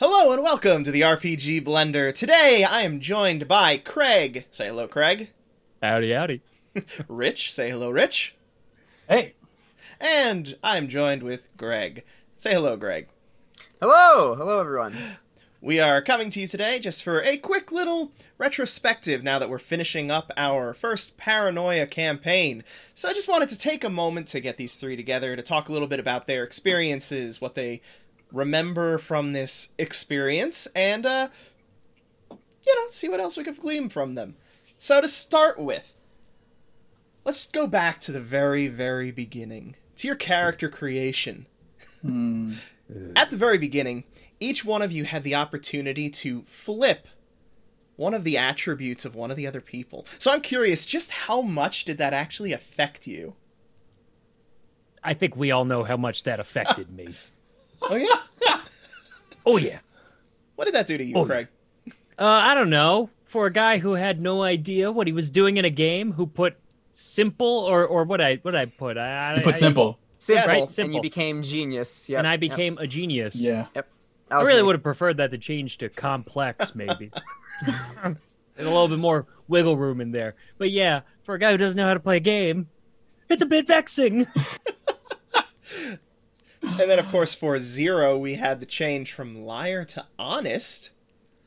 Hello and welcome to the RPG Blender. Today I am joined by Craig. Say hello, Craig. Howdy, howdy. Rich. Say hello, Rich. Hey, And I'm joined with Greg. Say hello, Greg. Hello, hello everyone. We are coming to you today just for a quick little retrospective now that we're finishing up our first Paranoia campaign. So I just wanted to take a moment to get these three together to talk a little bit about their experiences, what they remember from this experience, and, uh, you know, see what else we can glean from them. So to start with, let's go back to the very, very beginning, to your character creation. At the very beginning, each one of you had the opportunity to flip one of the attributes of one of the other people. So I'm curious, just how much did that actually affect you? I think we all know how much that affected me. Oh yeah. Oh yeah. what did that do to you, Oh, Craig? Uh, I don't know. For a guy who had no idea what he was doing in a game, who put simple or or what I what I put I, I put I- simple. Simple, Right, and you became genius. Yep, and I yep, became a genius. Yeah. Yep. I really would have preferred that to change to complex, maybe. and a little bit more wiggle room in there. But yeah, for a guy who doesn't know how to play a game, it's a bit vexing. And then, of course, for zero, we had the change from liar to honest.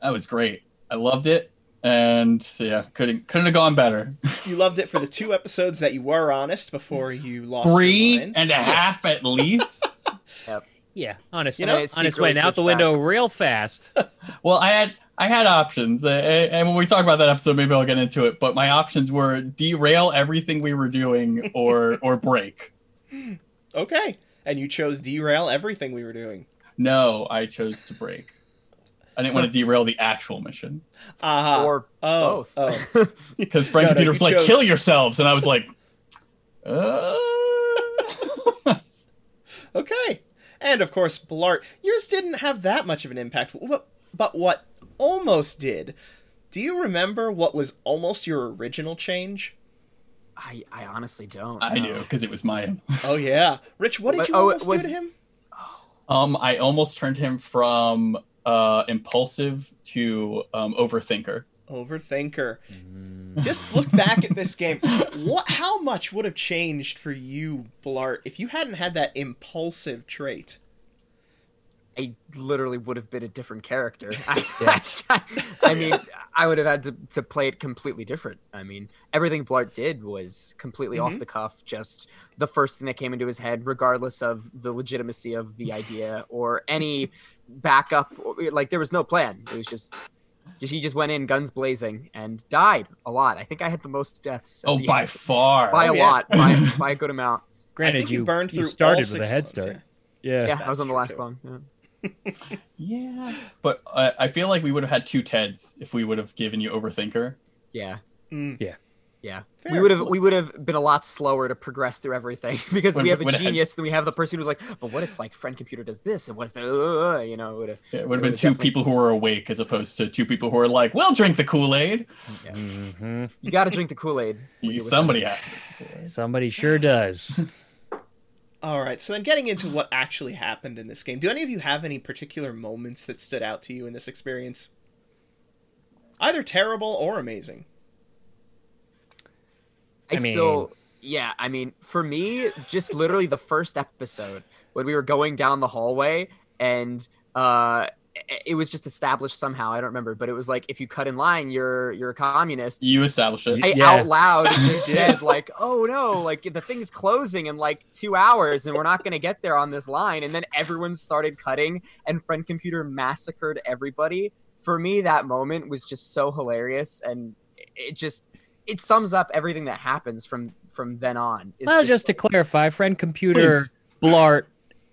That was great. I loved it, and so, yeah, couldn't couldn't have gone better. You loved it for the two episodes that you were honest before you lost your Three and a half at least. Yeah, honest. You You know- know, honest went out the switched window back. real fast. well, I had I had options, uh, and when we talk about that episode, maybe I'll get into it. But my options were derail everything we were doing, or or break. Okay. And you chose derail everything we were doing. No, I chose to break. I didn't want to derail the actual mission Uh-huh. or oh, both. oh. because Frank No, no, Computer you was like, chose- "Kill yourselves," and I was like, uh... Okay. And of course, Blart, yours didn't have that much of an impact, but, but what almost did. Do you remember what was almost your original change? I, I honestly don't. I know. do because it was mine. Oh yeah, Rich, what did But- you oh, almost was- do to him? Um, I almost turned him from uh, impulsive to um, overthinker. Overthinker. Just look back at this game. What? How much would have changed for you, Blart, if you hadn't had that impulsive trait? I literally would have been a different character. I, I, mean, I would have had to, to play it completely different. I mean, everything Blart did was completely off Mhm. the cuff, just the first thing that came into his head, regardless of the legitimacy of the idea or any backup. Like, there was no plan. It was just. just- He just went in guns blazing and died a lot. I think I had the most deaths. Oh, the by end. far. by Oh, a yeah. lot, by, by a good amount. I Granted, think you, you burned through started all with six a head ones, start. yeah. Yeah. Yeah, I was on the last one. Yeah. Yeah, but uh, I feel like we would have had two Teds if we would have given you overthinker. Yeah. Mm. Yeah. Fair. We would have we would have been a lot slower to progress through everything because Would- we have a would have- genius and we have the person who's like, but what if like friend computer does this and what if uh, you know would have Yeah, it would have been two definitely- people who are awake as opposed to two people who are like, "We'll drink the Kool Aid." yeah. hmm you got to drink the Kool Aid. Somebody has to. Somebody sure does. All right, so then getting into what actually happened in this game. Do any of you have any particular moments that stood out to you in this experience? Either terrible or amazing. I, I mean- still yeah. I mean, for me, just literally the first episode when we were going down the hallway and uh. It- It was just established somehow. I don't remember, but it was like if you cut in line, you're you're a communist. You established it. I Yeah. out loud just said like, "Oh no, like the thing's closing in like 2 hours and we're not going to get there on this line." And then everyone started cutting and friend computer massacred everybody. For me that moment was just so hilarious and it just it sums up everything that happens from from then on. It's well, just to clarify, friend computer, Blart,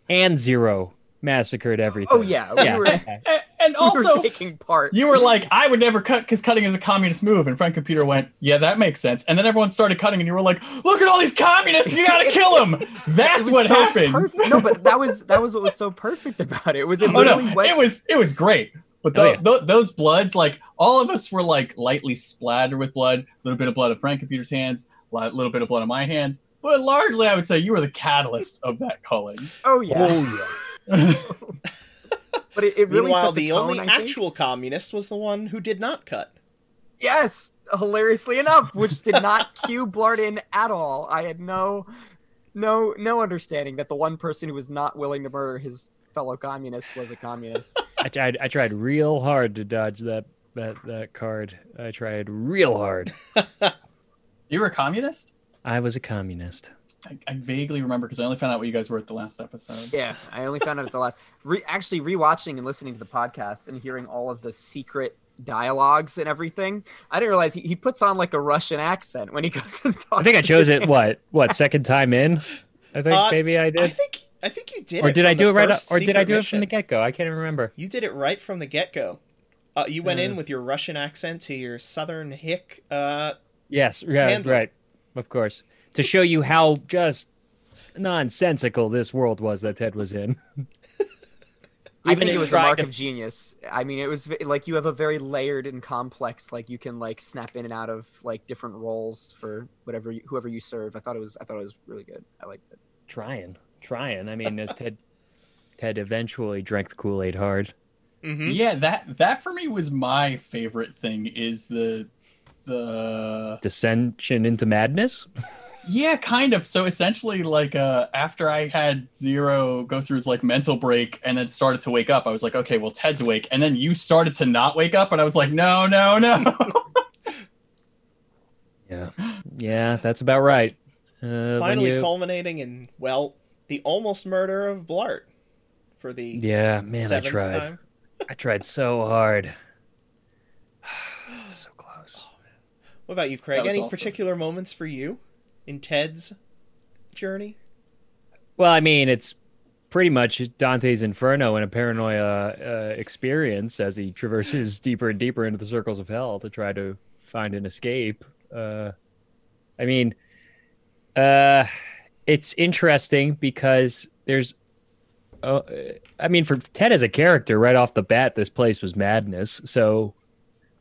and Zero massacred everything. Oh yeah, we Yeah. were, A- and we were also, taking part. you were like, "I would never cut because cutting is a communist move." And Frank Computer went, "Yeah, that makes sense." And then everyone started cutting, and you were like, "Look at all these communists! You gotta kill them!" It That's was what so happened. perfect. No, but that was that was what was so perfect about it. It was it Oh no, went it was it was great. But Oh, yeah. tho- those bloods, like all of us were like lightly splattered with blood, a little bit of blood of Frank Computer's hands, a little bit of blood on my hands. But largely, I would say you were the catalyst of that culling. Oh yeah. Oh yeah. But it, it really Meanwhile, set the, the, tone, only I think. actual communist was the one who did not cut. Yes, hilariously enough, which did not cue Blart in at all. I had no, no, no understanding that the one person who was not willing to murder his fellow communist was a communist. I tried. I tried real hard to dodge that that that card. I tried real hard. You were a communist? I was a communist. I, I vaguely remember because I only found out what you guys were at the last episode. yeah, I only found out at the last. Re- actually, rewatching and listening to the podcast and hearing all of the secret dialogues and everything, I didn't realize he, he puts on like a Russian accent when he goes and talks. I think I chose it. What? What? Second time in? I think Uh, maybe I did. I did. think I think you did. Or it did I do it right? first Or did I secret do it from the get go? I can't even remember. You did it right from the get go. Uh, you went Uh. in with your Russian accent to your Southern hick. Uh, Yes. Yeah. Handle. Right. Of course. To show you how just nonsensical this world was that Ted was in. I think it was a mark to- of genius. I mean, it was like you have a very layered and complex. Like you can like snap in and out of like different roles for whatever you, whoever you serve. I thought it was I thought it was really good. I liked it. trying, trying. I mean, as Ted, Ted eventually drank the Kool Aid hard. mhm. Yeah, that that for me was my favorite thing is the the Descension into madness. yeah, kind of. So essentially like uh after I had Zero go through his like mental break and then started to wake up, I was like, okay, well Ted's awake. And then you started to not wake up and I was like, no, no, no. Yeah. Yeah, that's about right. Uh, Finally you- culminating in well, the almost murder of Blart for the Yeah, man, I tried. time. I tried so hard. so close. What about you, Craig? Any awesome. particular moments for you in Ted's journey? Well, I mean, it's pretty much Dante's Inferno and a paranoia uh, experience as he traverses deeper and deeper into the circles of hell to try to find an escape. Uh, I mean, uh, it's interesting because there's, uh, I mean, for Ted as a character, right off the bat, this place was madness. So,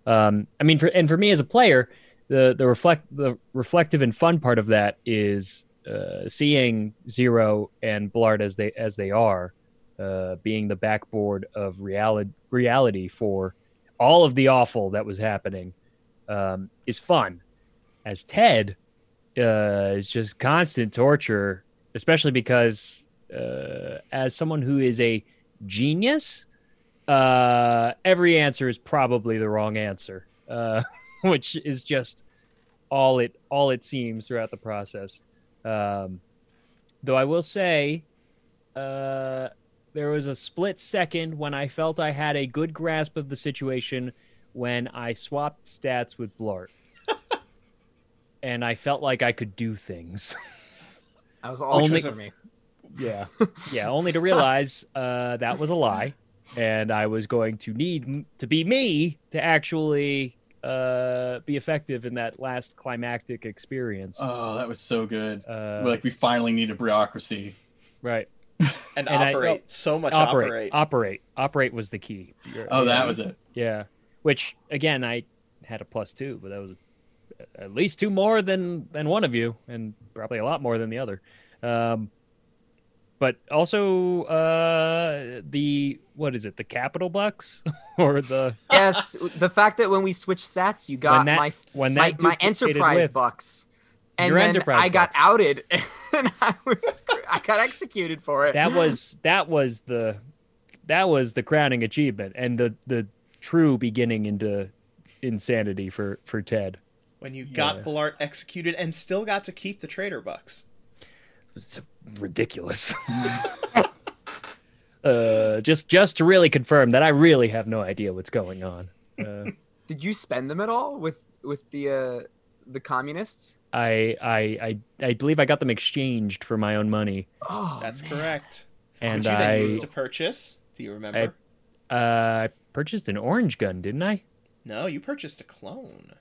um, I mean, for and for me as a player, the the reflect the reflective and fun part of that is uh, seeing Zero and Blart as they as they are, uh, being the backboard of reality reality for all of the awful that was happening, um, is fun. As Ted, uh, is just constant torture, especially because uh, as someone who is a genius, uh, every answer is probably the wrong answer, uh, which is just all it all it seems throughout the process. Um, though I will say, uh, there was a split second when I felt I had a good grasp of the situation when I swapped stats with Blart. and I felt like I could do things. That was all Only- true for me. Yeah. yeah, only to realize uh, that was a lie. And I was going to need m- to be me to actually uh, be effective in that last climactic experience. oh, that was so good. Uh, like we finally need a bureaucracy. right. And, And I- operate so much operate, operate. operate. Operate was the key. You're- Oh, yeah. that was it. Yeah. Which again, I had a plus two, but that was at least two more than than one of you, and probably a lot more than the other. Um, but also uh, the what is it? The capital bucks or the yes, the fact that when we switched sats, you got when that my when that my duplicated enterprise with- bucks, and Your then enterprise I got bucks. outed, and I was I got executed for it. that was that was the that was the crowning achievement and the the true beginning into insanity for for Ted. when you got Yeah. Blart executed and still got to keep the traitor bucks. It's ridiculous. uh, just just to really confirm that I really have no idea what's going on. Uh, Did you spend them at all with with the uh, the communists? I, I I I believe I got them exchanged for my own money, Oh, That's man. correct. and Which I used to purchase. Do you remember? uh, I purchased an orange gun, didn't I? No, you purchased a clone.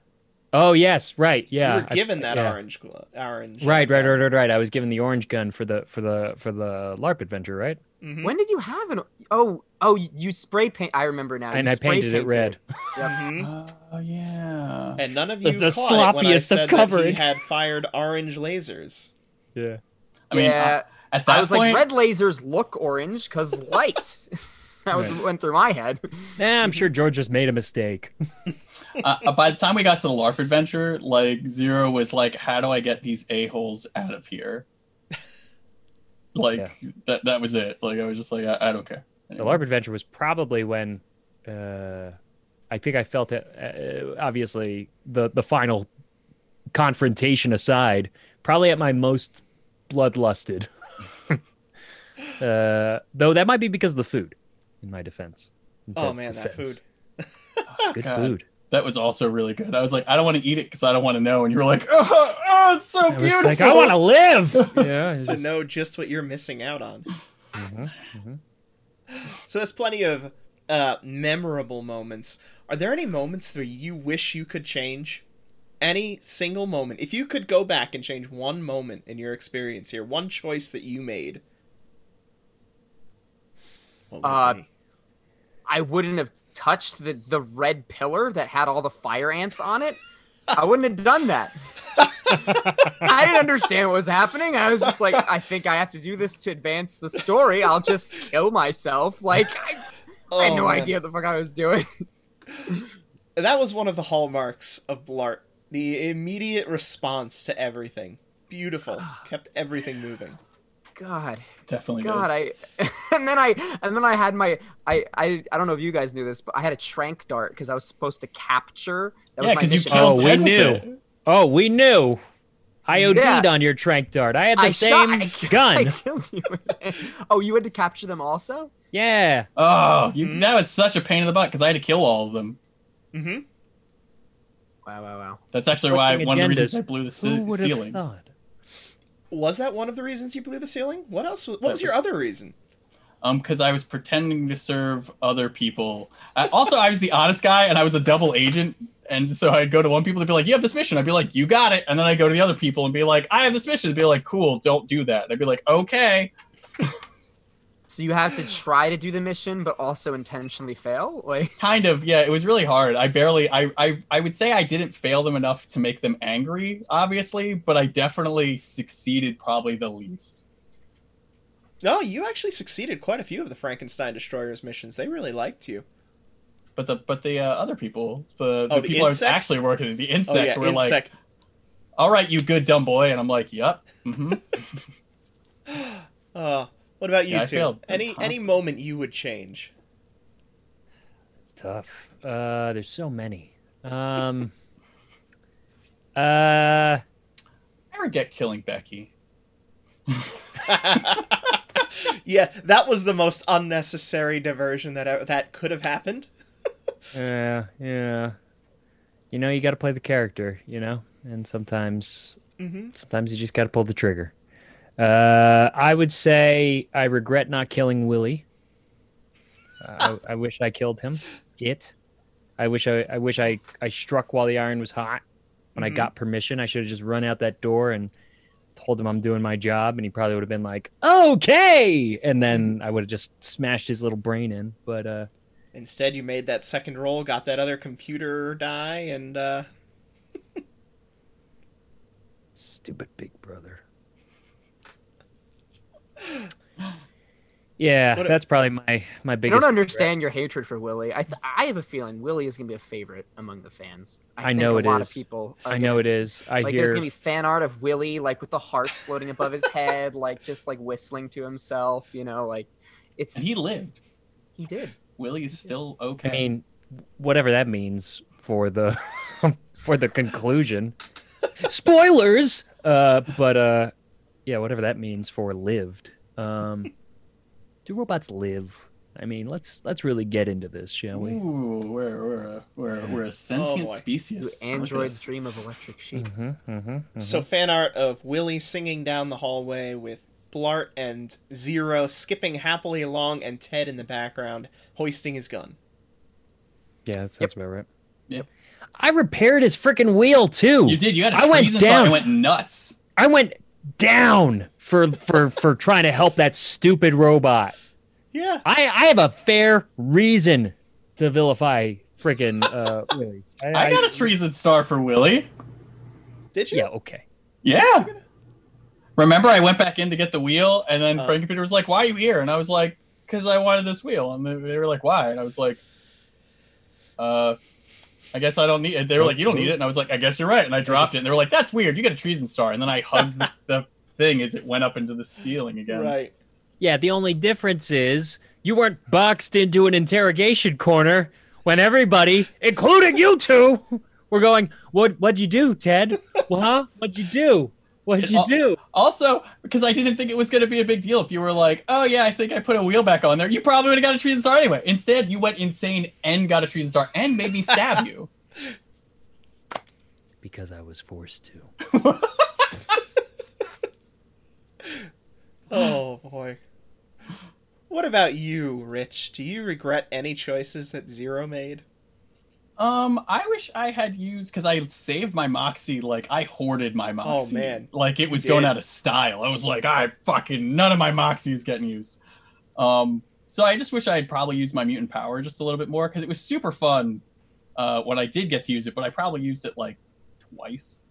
Oh yes, right, yeah. you were I- given that yeah. orange glo- orange. Right, right, right, right, right. I was given the orange gun for the for the for the LARP adventure, right? hmm When did you have an? Oh, oh, you spray paint. I remember now. and you I spray painted it red. hmm Oh yeah. And none of you the caught it when I sloppiest of said that he had fired orange lasers. Yeah. I mean, yeah, uh, at that I was point, like, red lasers look orange because light. That was Right. what went through my head. Eh, I'm sure George just made a mistake. uh, uh, by the time we got to the LARP adventure, like Zero was like, "How do I get these a holes out of here?" Like Yeah. that. That was it. Like I was just like, I, I don't care. The LARP adventure was probably when uh, I think I felt it. Uh, obviously, the the final confrontation aside, probably at my most bloodlusted. uh, though that might be because of the food. In my defense. In Oh Ted's man, that defense. food. Good God. food. That was also really good. I was like, I don't want to eat it because I don't want to know. And you were like, oh, oh it's so I beautiful. like, I want to live. yeah. it's To just- know just what you're missing out on. Mhm, mhm. So that's plenty of uh, memorable moments. Are there any moments that you wish you could change? Any single moment. If you could go back and change one moment in your experience here, one choice that you made. What would it Uh, be? I wouldn't have touched the, the red pillar that had all the fire ants on it. I wouldn't have done that. I didn't understand what was happening. I was just like, I think I have to do this to advance the story. I'll just kill myself. Like, I, I had Oh, no man. idea what the fuck I was doing. That was one of the hallmarks of Blart. The immediate response to everything. Beautiful. Kept everything moving. God, Definitely. God, I, and then I, and then I had my, I, I, I don't know if you guys knew this, but I had a trank dart because I was supposed to capture. That yeah, because you killed Oh, we knew. it. Oh, we knew. I OD'd Yeah. on your trank dart. I had the I shot- same I gun. I killed you. oh, you had to capture them also? Yeah. Oh, you, Mhm. that was such a pain in the butt because I had to kill all of them. Mm-hmm. Wow, wow, wow. That's actually why Flipping one of the agendas. reasons I blew the Who would have ceiling. thought? Was that one of the reasons you blew the ceiling? What else? What That was your was- other reason? Um, because I was pretending to serve other people. Uh, also, I was the honest guy, and I was a double agent, and so I'd go to one people to be like, "You have this mission." I'd be like, "You got it," and then I go to the other people and be like, "I have this mission." They'd be like, "Cool, don't do that." And I'd be like, "Okay." So you have to try to do the mission, but also intentionally fail. Like, Kind of, yeah. It was really hard. I barely. I. I. I would say I didn't fail them enough to make them angry, obviously, but I definitely succeeded probably the least. No, you actually succeeded quite a few of the Frankenstein Destroyers missions. They really liked you. But the but the uh, other people, the, the Oh, the people I was insect? actually working with, the Oh insect, yeah, were like, insect. "All right, you good dumb boy," and I'm like, "Yep." Mm-hmm. Uh, what about you Yeah, two? failed Any any moment you would change? It's tough. Uh, there's so many. Um. uh. I regret killing Becky. yeah, that was the most unnecessary diversion that uh, that could have happened. Yeah. Yeah. You know, you got to play the character. You know, and sometimes, hmm sometimes you just got to pull the trigger. Uh, I would say I regret not killing Willie. Uh, I, I wish I killed him. It. I wish I. I wish I. I struck while the iron was hot. When I Mhm. got permission, I should have just run out that door and told him I'm doing my job, and he probably would have been like, "Okay," and then I would have just smashed his little brain in. But uh, Instead, you made that second roll, got that other computer die, and uh, stupid big brother. Yeah, What a- that's probably my my biggest. I don't understand your hatred for Willie. I th- I have a feeling Willie is gonna be a favorite among the fans. I think know a it lot is. of people. I know gonna- it is. I Like there's gonna be fan art of Willie, like with the hearts floating above his head, like just like whistling to himself. You know, like it's And he lived. he did. Willie is still okay. I mean, whatever that means for the for the conclusion. Spoilers. Uh, but uh, yeah, whatever that means for lived. Um, do robots live? I mean, let's let's really get into this, shall we? Ooh, we're we're a, we're we're a sentient boy. Do species. Look at androids dream of electric sheep? Mm-hmm, mm-hmm, so fan art of Willie singing down the hallway with Blart and Zero skipping happily along, and Ted in the background hoisting his gun. yeah, that sounds about right. Yep. I repaired his freaking wheel too. You did. You had a I went down. and went nuts. I went down for for for trying to help that stupid robot. Yeah, I I have a fair reason to vilify freaking uh Willie. I got a treason star for Willie. did you? Yeah, okay. Yeah. Remember, I went back in to get the wheel, and then Uh. Frank Computer was like, "Why are you here?" And I was like, because I wanted this wheel, and they, they were like, "Why?" And I was like, "Uh, I guess I don't need it." They were like, "You don't need it," and I was like, "I guess you're right." And I dropped it, and they were like, "That's weird. You got a treason star." And then I hugged the, the thing is it went up into the ceiling again. Right. Yeah, the only difference is you weren't boxed into an interrogation corner when everybody, including you two, were going, "What? What'd you do, Ted? Well, huh? What'd you do? What'd you do?" Also, because I didn't think it was going to be a big deal. If you were like, "Oh yeah, I think I put a wheel back on there," you probably would have got a treason star anyway. Instead, you went insane and got a treason star and made me stab you. Because I was forced to. Oh boy. What about you, Rich? Do you regret any choices that Zero made? Um, I wish I had used because I saved my moxie. Like I hoarded my moxie. Oh, man. like it was going out of style. I was like, I fucking none of my moxie is getting used. Um, so I just wish I had probably used my mutant power just a little bit more because it was super fun uh, when I did get to use it. But I probably used it like twice.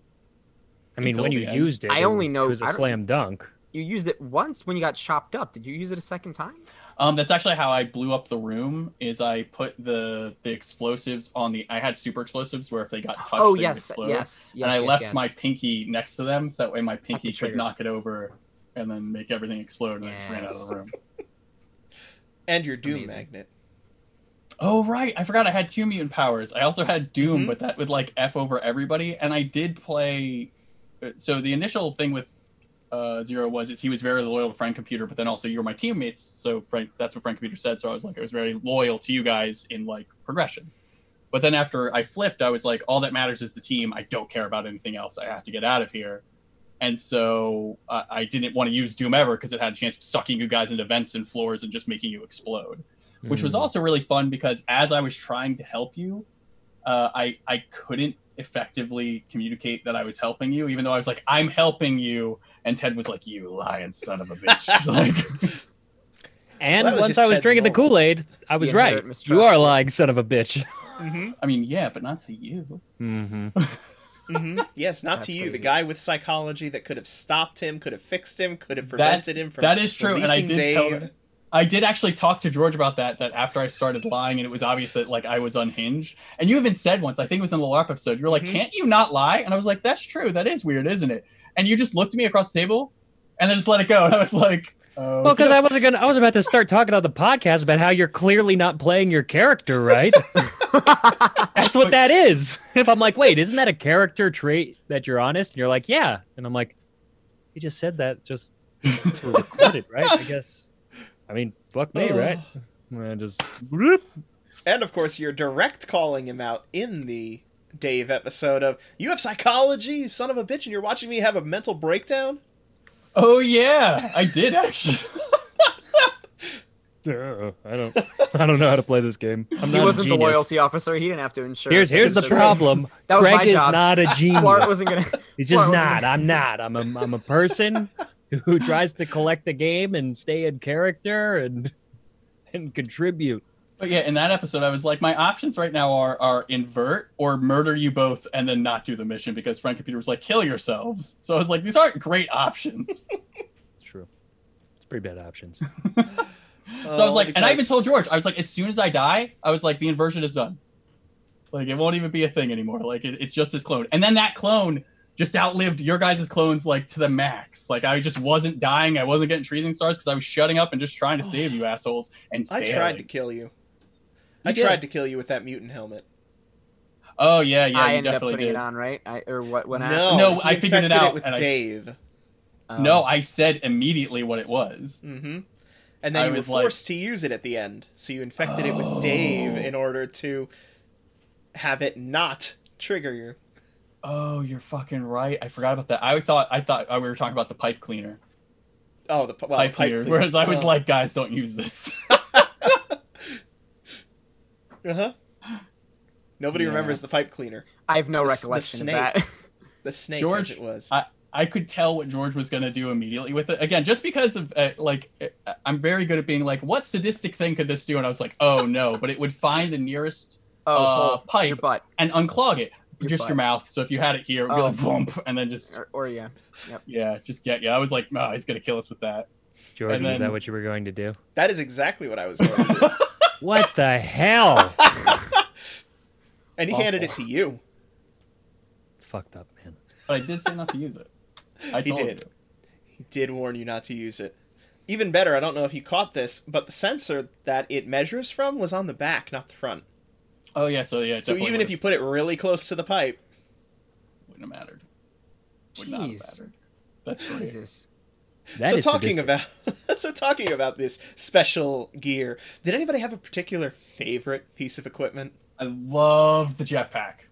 I mean, when you end. used it, I it only was, know- it was a slam dunk. You used it once when you got chopped up. Did you use it a second time? Um, that's actually how I blew up the room. Is I put the the explosives on the. I had super explosives where if they got touched, oh they would yes, explode. yes, yes. and I yes, left yes. my pinky next to them, so that way my pinky could trigger. knock it over and then make everything explode, and I just ran out of the room. And your Doom Amazing. magnet. Oh right, I forgot I had two mutant powers. I also had Doom, Mhm. but that would like f over everybody. And I did play. uh, So the initial thing with uh, Zero was is he was very loyal to Frank Computer, but then also you were my teammates. So Frank, that's what Frank Computer said. So I was like, I was very loyal to you guys in like progression. But then after I flipped, I was like, all that matters is the team. I don't care about anything else. I have to get out of here. And so uh, I didn't want to use Doom ever because it had a chance of sucking you guys into vents and floors and just making you explode which was Mm. also really fun because as I was trying to help you, uh, I I couldn't effectively communicate that I was helping you, even though I was like, "I'm helping you," and Ted was like, "You lying son of a bitch!" like, And Well, that was once I was Ted's drinking the. Kool Aid, I was The right. You are lying son of a bitch. Mm-hmm. I mean, yeah, but not to you. Mm-hmm. Mm-hmm. Yes, not That's to you. The guy with psychology that could have stopped him, could have fixed him, could have That's prevented him from that is true, and I did Dave. tell her- I did actually talk to George about that. That after I started lying, and it was obvious that like I was unhinged, and you even said once, I think it was in the LARP episode, you were like, Mhm. "Can't you not lie?" And I was like, "That's true. That is weird, isn't it?" And you just looked at me across the table, and then just let it go, and I was like, uh, Well, because I wasn't gonna. I was about to start talking on the podcast about how you're clearly not playing your character right. That's what that is. If I'm like, wait, isn't that a character trait that you're honest? And you're like, yeah. And I'm like, you just said that just to record it, right? I guess. I mean, fuck me, right? I just. whoop. And of course, you're direct calling him out in the Dave episode of "You have psychology, you son of a bitch, and you're watching me have a mental breakdown." "Oh yeah, I did actually." Uh, I don't. I don't know how to play this game. I'm he not wasn't the loyalty officer. He didn't have to ensure. Here's here's the problem. That was Craig my is job. not a genius. Clark wasn't gonna. He's just Clark wasn't not. I'm not. I'm a I'm a person who tries to collect the game and stay in character and and contribute. But yeah, in that episode, I was like, my options right now are are invert or murder you both and then not do the mission because Frank Computer was like, kill yourselves. So I was like, these aren't great options. True. It's pretty bad options. So I was Oh, like, and I even told George, I was like, as soon as I die, I was like, the inversion is done. Like it won't even be a thing anymore. Like it, it's just this clone. And then that clone just outlived your guys' clones like to the max. Like I just wasn't dying. I wasn't getting treason stars because I was shutting up and just trying to save you assholes and I failing. tried to kill you. I did. tried to kill you with that mutant helmet. Oh yeah, yeah, I you ended up definitely putting did. it on, right? I, or what? What no, happened? No, he I figured it infected out, with and I- Dave. Um, No, I said immediately what it was. Mm-hmm. And then I you were was like- forced to use it at the end, so you infected it with Dave Oh. in order to have it not trigger you. Oh, you're fucking right. I forgot about that. I thought I thought uh, we were talking about the pipe cleaner. Oh, the well, pipe, the pipe cleaner. cleaner. Whereas I was Oh. like, guys, don't use this. uh-huh. Nobody Yeah. remembers the pipe cleaner. I have no The- the recollection of snake. that. The snake, George, as it was. I- I could tell what George was gonna do immediately with it. Again, just because of uh, like uh, I'm very good at being like, what sadistic thing could this do? And I was like, oh no, but it would find the nearest Oh, Uh, pipe. your butt, and unclog it. Your just butt. your mouth. So if you had it here, it would be Oh. like boom, and then just or, or yeah. yeah, just get yeah. I was like, no, he's gonna kill us with that. George, And is that what you were going to do? That is exactly what I was going to do. What the hell? and he handed it to you. It's fucked up, man. But I did say not to use it. I He did. you. He did warn you not to use it. Even better, I don't know if you caught this, but the sensor that it measures from was on the back, not the front. Oh yeah, so yeah. So definitely even if you put it really close to the pipe, wouldn't have mattered. Would not have Jeez. mattered. That's great. Jesus. That so is talking sadistic. about so talking about this special gear, did anybody have a particular favorite piece of equipment? I love the jetpack.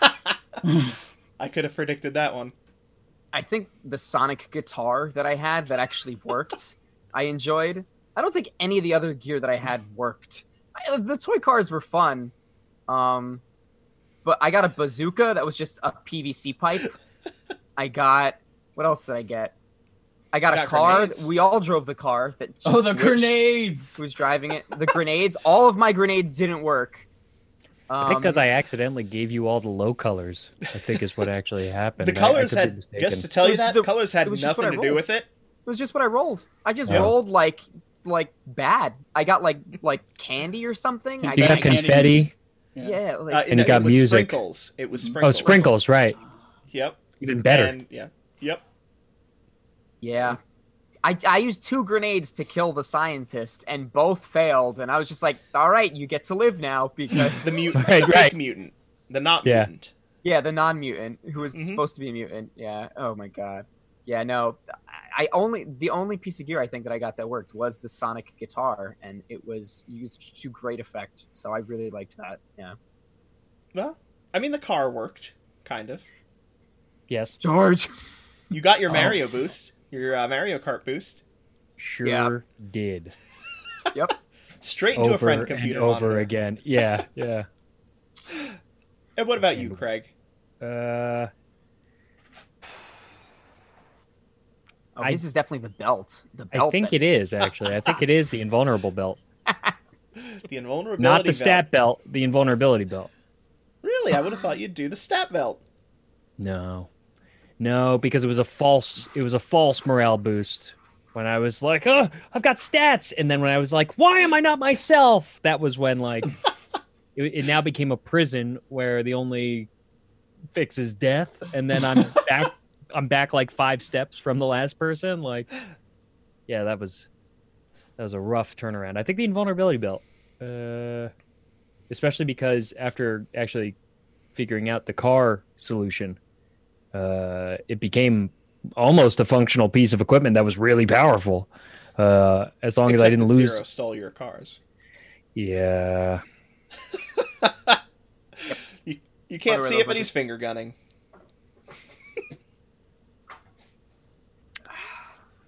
I could have predicted that one. I think the sonic guitar that I had that actually worked, I enjoyed. I don't think any of the other gear that I had worked. I, the toy cars were fun, um, but I got a bazooka that was just a PVC pipe. I got what else did I get? I got, You a car. grenades? We all drove the car that. Just oh, the switched grenades! Who was driving it? The grenades. All of my grenades didn't work. I think because Um, I accidentally gave you all the low colors. I think is what actually happened. The I- I colors had just to tell you that the- colors had it was just what nothing to do with it. It was just what I rolled. I just Yeah. rolled like like bad. I got like like candy or something. I You got Candy confetti. Yeah. Yeah, like Uh, And you no, got it music. Sprinkles. It was Mhm. sprinkles. Oh, sprinkles, right? Yep. Even better. And yeah. Yep. Yeah. I, I used two grenades to kill the scientist, and both failed. And I was just like, "All right, you get to live now." Because The mutant, Right, the fake right. mutant, the not Yeah. mutant. yeah, the non-mutant who was Mhm. supposed to be a mutant. Yeah. Oh my god. Yeah. No. I I only the only piece of gear I think that I got that worked was the sonic guitar, and it was used to great effect. So I really liked that. Yeah. Well, I mean, the car worked, kind of. Yes, George. You got your Oh. Mario boost, your uh, Mario Kart boost, sure Yeah. did. Yep. straight into over a friend and computer over monitor. again. Yeah, yeah. And what about you, Craig? Uh, Oh, I- this is definitely the belt. The belt. I think that- it is actually. I think it is the invulnerable belt, The invulnerability. not the belt. stat belt. The invulnerability belt. Really, I would have thought you'd do the stat belt. No, no, because it was a false. It was a false morale boost. When I was like, "Oh, I've got stats," and then when I was like, "Why am I not myself?" That was when like it, it now became a prison where the only fix is death, and then I'm back. I'm back like five steps from the last person. Like, yeah, that was that was a rough turnaround. I think the invulnerability belt, uh, especially because after actually figuring out the car solution, uh, it became almost a functional piece of equipment that was really powerful. Uh, as long as I didn't lose, Zero stole your cars. yeah, You, you can't By see it, but but he's finger gunning.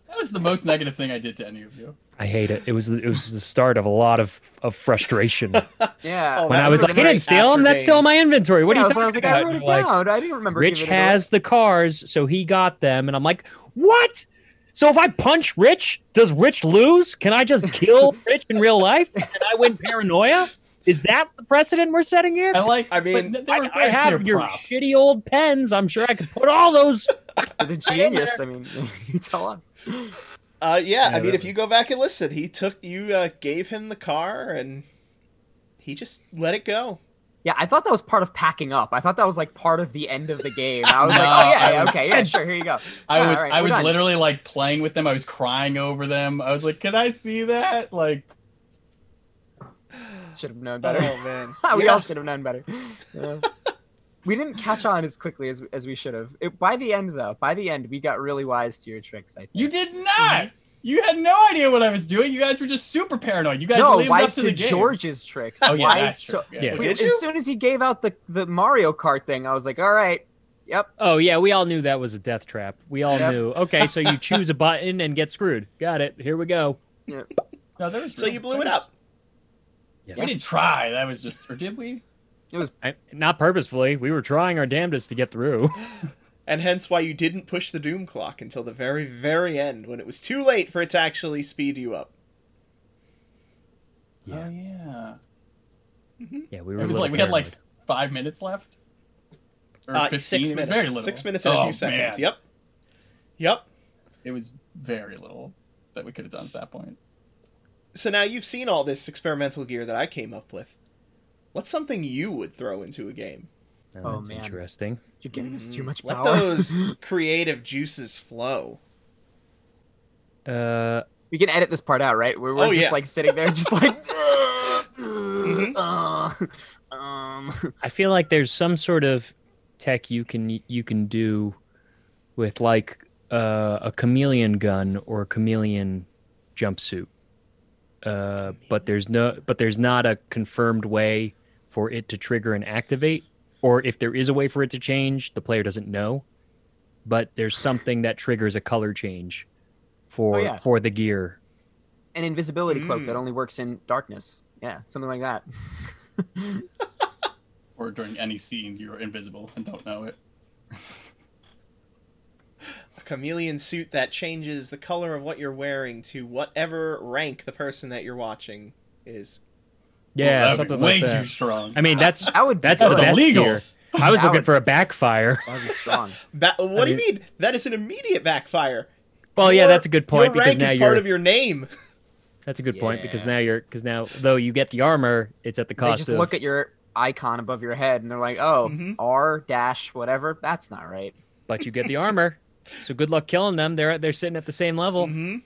That was the most negative thing I did to any of you. I hate it. It was it was the start of a lot of of frustration. Yeah. Oh, when that I was was like, I great didn't steal them. That's after still in my inventory. What Yeah, are I you was, I was talking like, I wrote it they're like, down. I didn't remember. Rich giving it has the cars, so he got them, and I'm like, what? So if I punch Rich, does Rich lose? Can I just kill Rich in real life and I win paranoia? Is that the precedent we're setting here? I like. I mean, I, I have clear your props. shitty old pens. I'm sure I could put all those. away. the genius. I mean, you tell us. Uh, yeah, I mean, if you go back and listen, he took you, uh, gave him the car, and he just let it go. Yeah, I thought that was part of packing up. I thought that was like part of the end of the game. I was No, like, oh yeah, yeah, was- okay, yeah, sure, here you go. I All was right, I was done. literally like playing with them. I was crying over them. I was like, "Can I see that?" Like, Should have known better. Oh man, we Yeah. all should have known better. Yeah. we didn't catch on as quickly as as we should have. It, by the end, though, by the end, we got really wise to your tricks. I think. you did not. You had no idea what I was doing. You guys were just super paranoid. You guys no, lived up to to the game. George's tricks. Oh yeah, wise that's true. to- Yeah. Yeah. Wait, Did as soon as he gave out the the Mario Kart thing, I was like, all right, yep. Oh yeah, we all knew that was a death trap. We all Yep. knew. Okay, so you choose a button and get screwed. Got it. Here we go. No, there was So real- you blew there it was- up. Yes. We didn't try. That was just, or did we? I, not purposefully. We were trying our damnedest to get through. And hence why you didn't push the doom clock until the very, very end, when it was too late for it to actually speed you up. Yeah. Oh yeah. Yeah, we were. It was little like we had like five minutes left. Or Uh, 15. six minutes. very little. Six minutes and a Oh, few seconds. man. Yep. Yep. It was very little. that we could have done at that point. So now you've seen all this experimental gear that I came up with. What's something you would throw into a game? Oh, Oh, that's man. interesting. You're giving us too much Let power. those creative juices flow. Uh, we can edit this part out, right? Where we're Oh, just yeah. like sitting there, just like. Mhm. uh, um, I feel like there's some sort of tech you can you can do with like uh, a chameleon gun or a chameleon jumpsuit. Uh, but there's no but there's not a confirmed way for it to trigger and activate or if there is a way for it to change, the player doesn't know. But there's something that triggers a color change for Oh, yeah. for the gear. an invisibility cloak Mm. that only works in darkness. Yeah, something like that. Or during any scene, you're invisible and don't know it. A chameleon suit that changes the color of what you're wearing to whatever rank the person that you're watching is. Yeah, Well, that'd something way like that. Way too strong. I mean, that's That would be that's the is best illegal. gear. I was That looking would- for a backfire. That would be strong. Ba- what I do you mean? That is an immediate backfire. Well, yeah, that's a good point your because rank now is you're. part of your name. That's a good point because now you're because now though you get the armor, it's at the They cost just of. look at your icon above your head and they're like, "Oh, Mhm. R dash whatever." That's not right. but you get the armor, so good luck killing them. They're they're sitting at the same level. hmm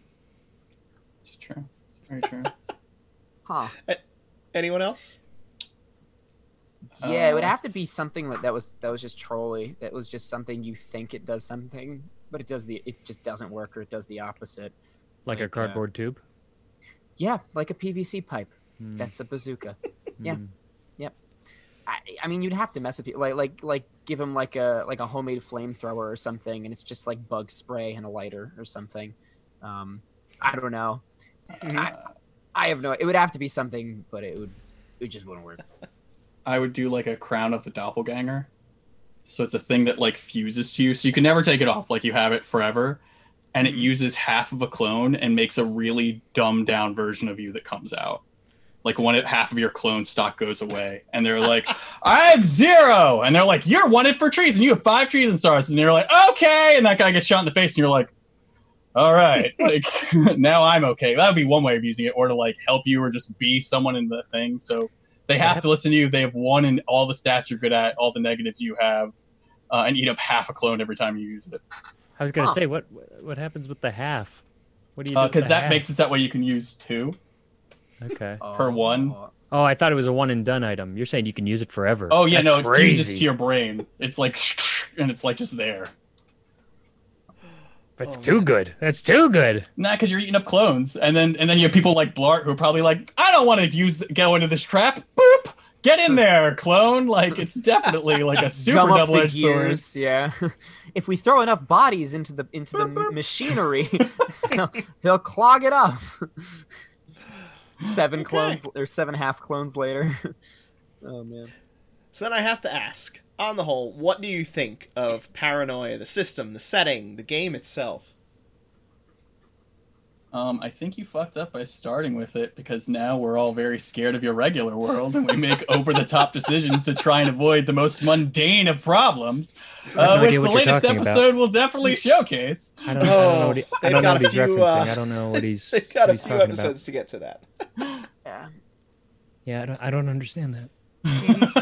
It's true. It's very true. Huh? Anyone else? Yeah, it would Uh, have to be something that, that was that was just trolly. That was just something you think it does something, but it does the it just doesn't work or it does the opposite. like a Like, uh, cardboard tube. Yeah, like a PVC pipe. Hmm. That's a bazooka. yeah. yep. I, I mean, you'd have to mess with people, like like like give them like a like a homemade flamethrower or something, and it's just like bug spray and a lighter or something. Um, I don't know. I, I have no. It would have to be something, but it would it just wouldn't work. I would do like a crown of the doppelganger. So it's a thing that like fuses to you, so you can never take it off. Like you have it forever, and it Mhm. uses half of a clone and makes a really dumbed down version of you that comes out. Like one, half of your clone stock goes away, and they're like, "I'm zero," and they're like, "You're wanted for trees, and you have five treason stars," and they're like, "Okay," and that guy gets shot in the face, and you're like, "All right, like now I'm okay." That would be one way of using it, or to like help you, or just be someone in the thing. So they have to listen to you. They have one in all the stats you're good at, all the negatives you have, uh, and eat up half a clone every time you use it. I was gonna Huh. say what what happens with the half? What do you do? Because Uh, that half? makes it that way you can use two. okay. Per one? Oh, I thought it was a one and done item. You're saying you can use it forever. Oh yeah, That's no, it crazy. fuses to your brain. It's like, and it's like just there. That's Oh, too man. good. That's too good. Nah, because you're eating up clones, and then and then you have people like Blart who are probably like, I don't want to use go into this trap. Boop, get in there, clone. Like it's definitely like a super gum double edged sword. Yeah. if we throw enough bodies into the into the machinery, they'll, they'll clog it up. seven Okay. clones or seven half clones later. oh man. So then I have to ask, on the whole, what do you think of Paranoia, the system, the setting, the game itself? Um, I think you fucked up by starting with it because now we're all very scared of your regular world, and we make over the top decisions to try and avoid the most mundane of problems, uh, no which the latest talking about. episode will definitely showcase. I don't, I don't know what he, I don't know got what a he's few, referencing. uh, I don't know what he's. They've got what a few episodes About. to get to that. Yeah. Yeah, I don't, I don't understand that.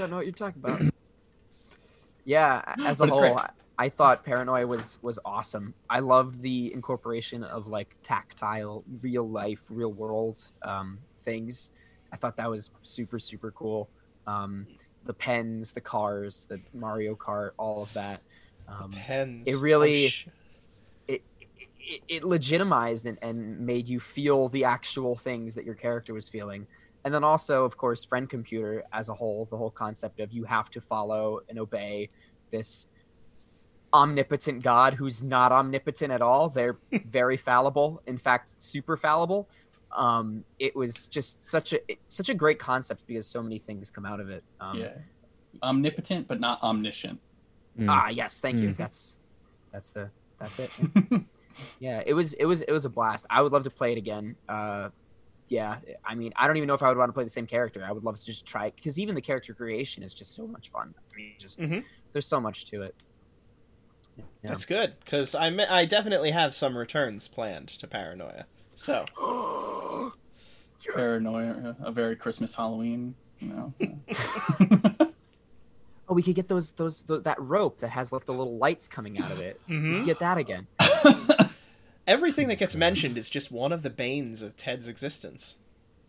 don't know what you're talking about. yeah, as a whole, great. I, I thought Paranoia was was awesome. I loved the incorporation of like tactile, real life, real world um, things. I thought that was super super cool. Um, the pens, the cars, the Mario Kart, all of that. Um, Pens. it really- Oh, sh- it, it, it legitimized and, and made you feel the actual things that your character was feeling. And then also, of course, friend computer as a whole, the whole concept of you have to follow and obey this omnipotent God who's not omnipotent at all. They're very fallible, in fact, super fallible. Um, it was just such a it- such a great concept because so many things come out of it. Um, yeah, omnipotent but not omniscient. Mm. Ah, yes, thank you. Mhm. That's that's the that's it. yeah, it was it was it was a blast. I would love to play it again. Uh, yeah, I mean, I don't even know if I would want to play the same character. I would love to just try it because even the character creation is just so much fun. I mean, just Mhm. there's so much to it. That's good because I I definitely have some returns planned to Paranoia. So Paranoia, a very Christmas Halloween. You know. Oh, we could get those those th- that rope that has like the little lights coming out of it. We Mhm. could get that again. everything that gets mentioned is just one of the banes of Ted's existence.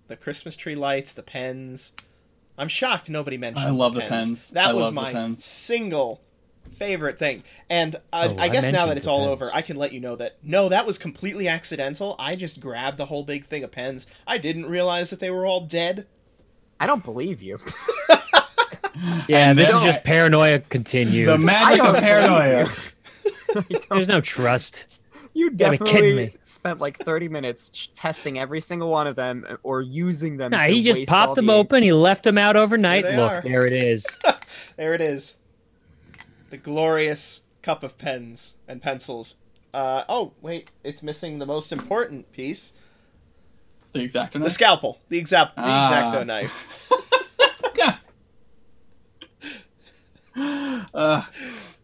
The Christmas tree lights, the pens. I'm shocked nobody mentioned. I love the pens. That I was love the my pens. single favorite thing. And I, Oh, I I guess now that it's all pens. over, I can let you know that no, that was completely accidental. I just grabbed the whole big thing of pens. I didn't realize that they were all dead. I don't believe you. Yeah, And this is just paranoia continued. the magic of paranoia. There's no trust. You gotta be kidding definitely me. spent like 30 minutes testing every single one of them uh, or using them. Nah, to he just waste popped them the- open. He left them out overnight. There Look, are. there it is. There it is. The glorious cup of pens and pencils. Uh, oh, wait, it's missing the most important piece. The exact The scalpel. The exact the Ah. exacto knife. uh,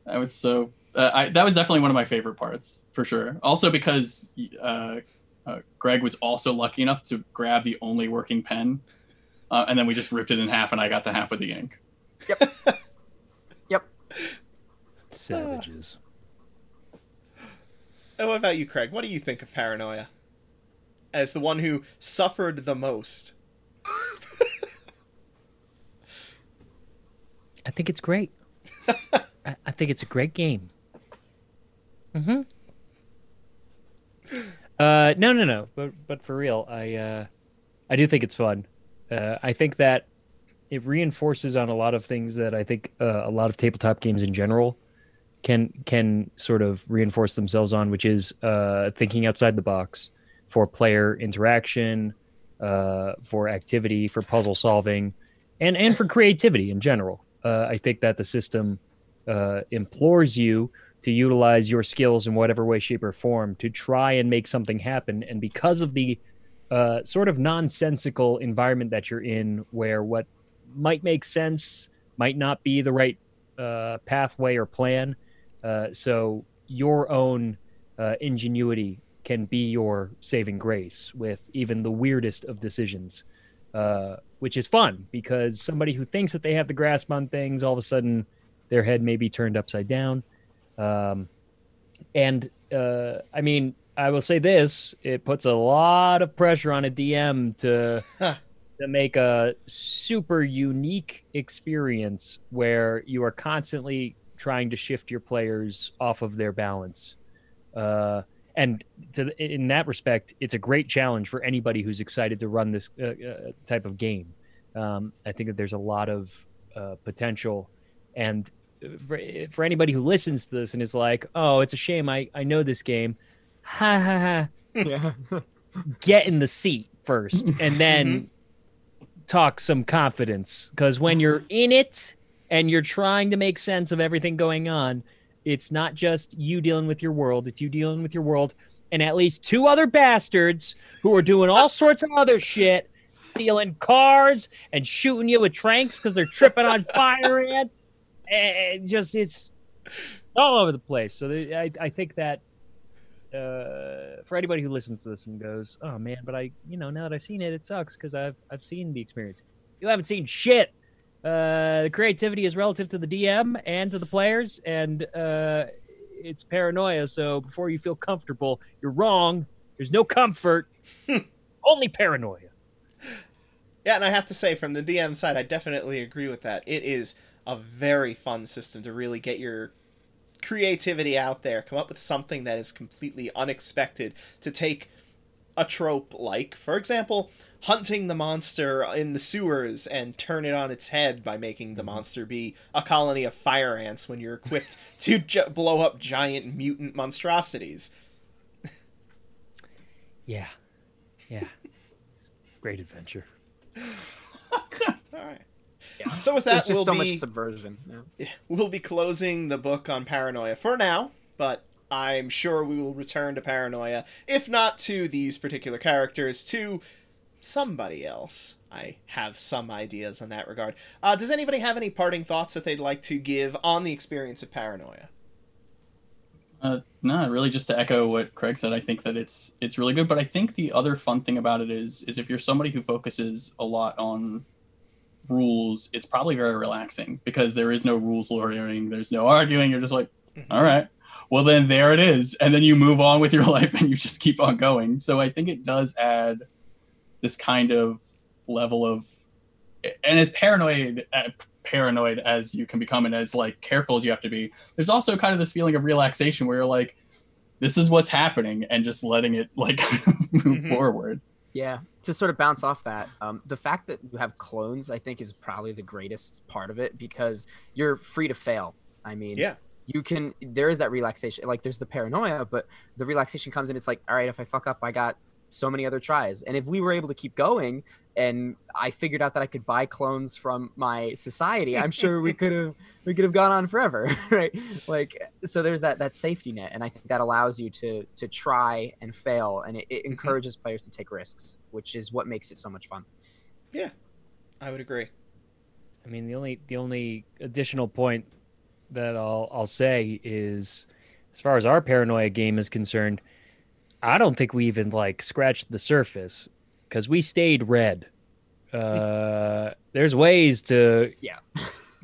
that was so. Uh, I, that was definitely one of my favorite parts for sure. Also because uh, uh, Greg was also lucky enough to grab the only working pen, uh, and then we just ripped it in half, and I got the half with the ink. Yep. Yep. Savages. And what about you, Craig? What do you think of paranoia? As the one who suffered the most. I think it's great. I, I think it's a great game. Mm-hmm. Uh, no, no, no. But but for real, I uh, I do think it's fun. Uh, I think that it reinforces on a lot of things that I think uh, a lot of tabletop games in general can can sort of reinforce themselves on, which is uh, thinking outside the box for player interaction, uh, for activity, for puzzle solving, and and for creativity in general. Uh, I think that the system uh, implores you to utilize your skills in whatever way, shape, or form to try and make something happen. And because of the uh, sort of nonsensical environment that you're in, where what might make sense might not be the right uh, pathway or plan, uh, so your own uh, ingenuity can be your saving grace with even the weirdest of decisions, uh, which is fun because somebody who thinks that they have the grasp on things, all of a sudden their head may be turned upside down. Um, and uh, I mean, I will say this: it puts a lot of pressure on a DM to to make a super unique experience where you are constantly trying to shift your players off of their balance. Uh, and to, in that respect, it's a great challenge for anybody who's excited to run this uh, uh, type of game. Um, I think that there's a lot of uh, potential, and for, for anybody who listens to this and is like, "Oh, it's a shame I I know this game," ha ha ha. Yeah. Get in the seat first, and then mm-hmm. talk some confidence. Because when you're in it and you're trying to make sense of everything going on, it's not just you dealing with your world; it's you dealing with your world and at least two other bastards who are doing all sorts of other shit, stealing cars and shooting you with tranks because they're tripping on fire ants. And just it's all over the place. So they, I, I think that uh, for anybody who listens to this and goes, "Oh man," but I, you know, now that I've seen it, it sucks because I've I've seen the experience. You haven't seen shit. Uh, the creativity is relative to the DM and to the players, and uh, it's paranoia. So before you feel comfortable, you're wrong. There's no comfort, only paranoia. Yeah, and I have to say, from the DM side, I definitely agree with that. It is a very fun system to really get your creativity out there, come up with something that is completely unexpected, to take a trope like, for example, hunting the monster in the sewers and turn it on its head by making the mm-hmm. monster be a colony of fire ants when you're equipped to ju- blow up giant mutant monstrosities. Yeah, yeah. Great adventure. All right. Yeah. So with There's that, just we'll so be much subversion. Yeah. we'll be closing the book on paranoia for now, but I'm sure we will return to paranoia, if not to these particular characters, to somebody else. I have some ideas in that regard. Uh, does anybody have any parting thoughts that they'd like to give on the experience of paranoia? Uh, no, really, just to echo what Craig said, I think that it's it's really good. But I think the other fun thing about it is is if you're somebody who focuses a lot on rules, it's probably very relaxing because there is no rules lawyering, there's no arguing. You're just like, Mm-hmm. all right, well then there it is, and then you move on with your life and you just keep on going. So I think it does add this kind of level of, and as paranoid uh, paranoid as you can become and as like careful as you have to be there's also kind of this feeling of relaxation where you're like this is what's happening and just letting it like move Mhm. forward Yeah, to sort of bounce off that, um, the fact that you have clones, I think, is probably the greatest part of it because you're free to fail. I mean, Yeah. you can. There is that relaxation. Like, there's the paranoia, but the relaxation comes in. It's like, all right, if I fuck up, I got so many other tries. And if we were able to keep going, and I figured out that I could buy clones from my society, I'm sure we could have we could have gone on forever, right? Like, so there's that that safety net, and I think that allows you to to try and fail, and it, it mm-hmm. encourages players to take risks, which is what makes it so much fun. Yeah. I would agree. I mean, the only the only additional point that I'll I'll say is, as far as our paranoia game is concerned, I don't think we even like scratched the surface because we stayed red. Uh, there's ways to Yeah.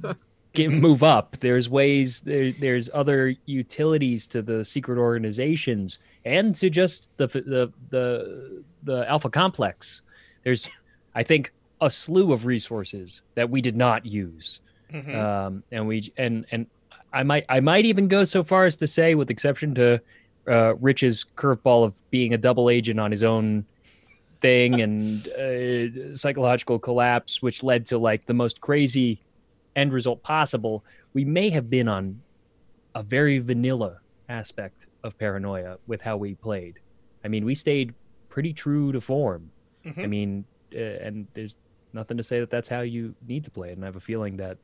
get move up. There's ways there, there's other utilities to the secret organizations and to just the the the the alpha complex. There's, I think, a slew of resources that we did not use Mhm. um, and we and and I might I might even go so far as to say, with exception to uh, Rich's curveball of being a double agent on his own thing and uh, psychological collapse, which led to like the most crazy end result possible, we may have been on a very vanilla aspect of paranoia with how we played. I mean, we stayed pretty true to form. I Mhm. mean, uh, and there's nothing to say that that's how you need to play it. And I have a feeling that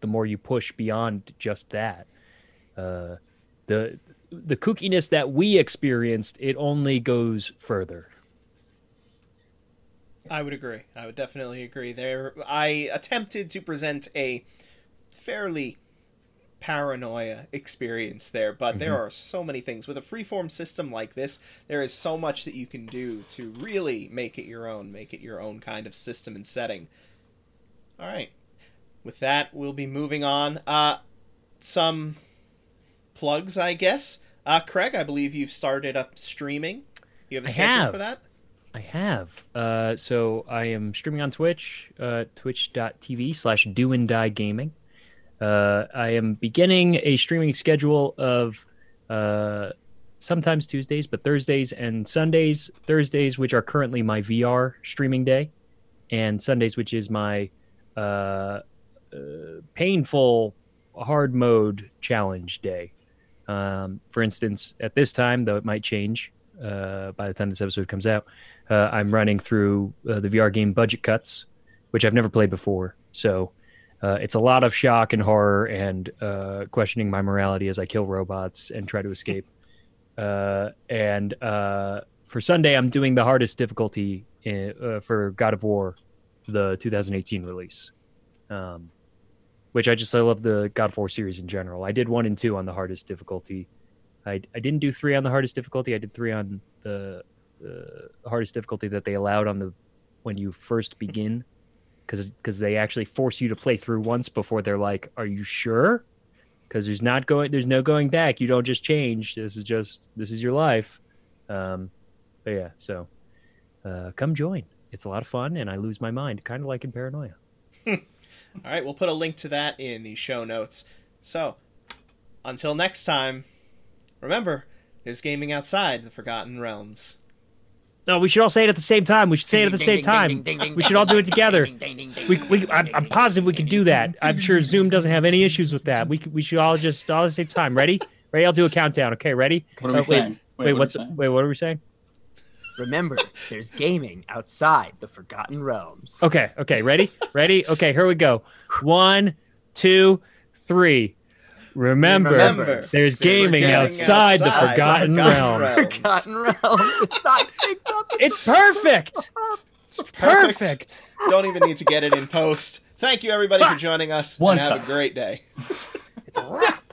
the more you push beyond just that, uh, the the kookiness that we experienced, it only goes further. I would agree. I would definitely agree. There, I attempted to present a fairly paranoia experience there, but there are so many things with a freeform system like this. There is so much that you can do to really make it your own, make it your own kind of system and setting. All right. With that, we'll be moving on. Uh, some plugs, I guess. Uh, Craig, I believe you've started up streaming. You have a I schedule have. for that? I have. Uh, so I am streaming on Twitch, uh, twitch.tv slash do and die gaming. Uh, I am beginning a streaming schedule of uh, sometimes Tuesdays, but Thursdays and Sundays. Thursdays, which are currently my VR streaming day, and Sundays, which is my uh, uh, painful hard mode challenge day. Um, for instance, at this time, though it might change uh, by the time this episode comes out, uh, I'm running through uh, the VR game Budget Cuts, which I've never played before. So uh, it's a lot of shock and horror and uh, questioning my morality as I kill robots and try to escape. uh, and for Sunday, I'm doing the hardest difficulty in, for God of War, the 2018 release. Um, which I just I love the God War series in general. I did one and two on the hardest difficulty. I, I didn't do three on the hardest difficulty. I did three on the, the hardest difficulty that they allowed on the when you first begin, because because they actually force you to play through once before they're like, "Are you sure?" Because there's not going there's no going back. You don't just change. This is just this is your life. Um, but yeah, so uh, come join. It's a lot of fun, and I lose my mind, kind of like in Paranoia. All right, we'll put a link to that in the show notes. So, until next time, remember, there's gaming outside the Forgotten Realms. No, we should all say it at the same time. We should say it at the same time. We should all do it together. We, we, I'm, I'm positive we can do that. I'm sure Zoom doesn't have any issues with that. We, we should all just all at the same time. Ready? Ready? I'll do a countdown. Okay, ready? What are we Uh, wait, saying? Wait, what what's saying? wait? What are we saying? Remember, there's gaming outside the Forgotten Realms. Okay, okay, ready? Ready? Okay, here we go. One, two, three. Remember, Remember, there's gaming, gaming outside, the outside Forgotten the Forgotten Realms. Realms. Forgotten Realms. It's not synced up. It's perfect. It's Perfect. perfect. Don't even need to get it in post. Thank you, everybody, for joining us, One and have cut. a great day. It's a wrap.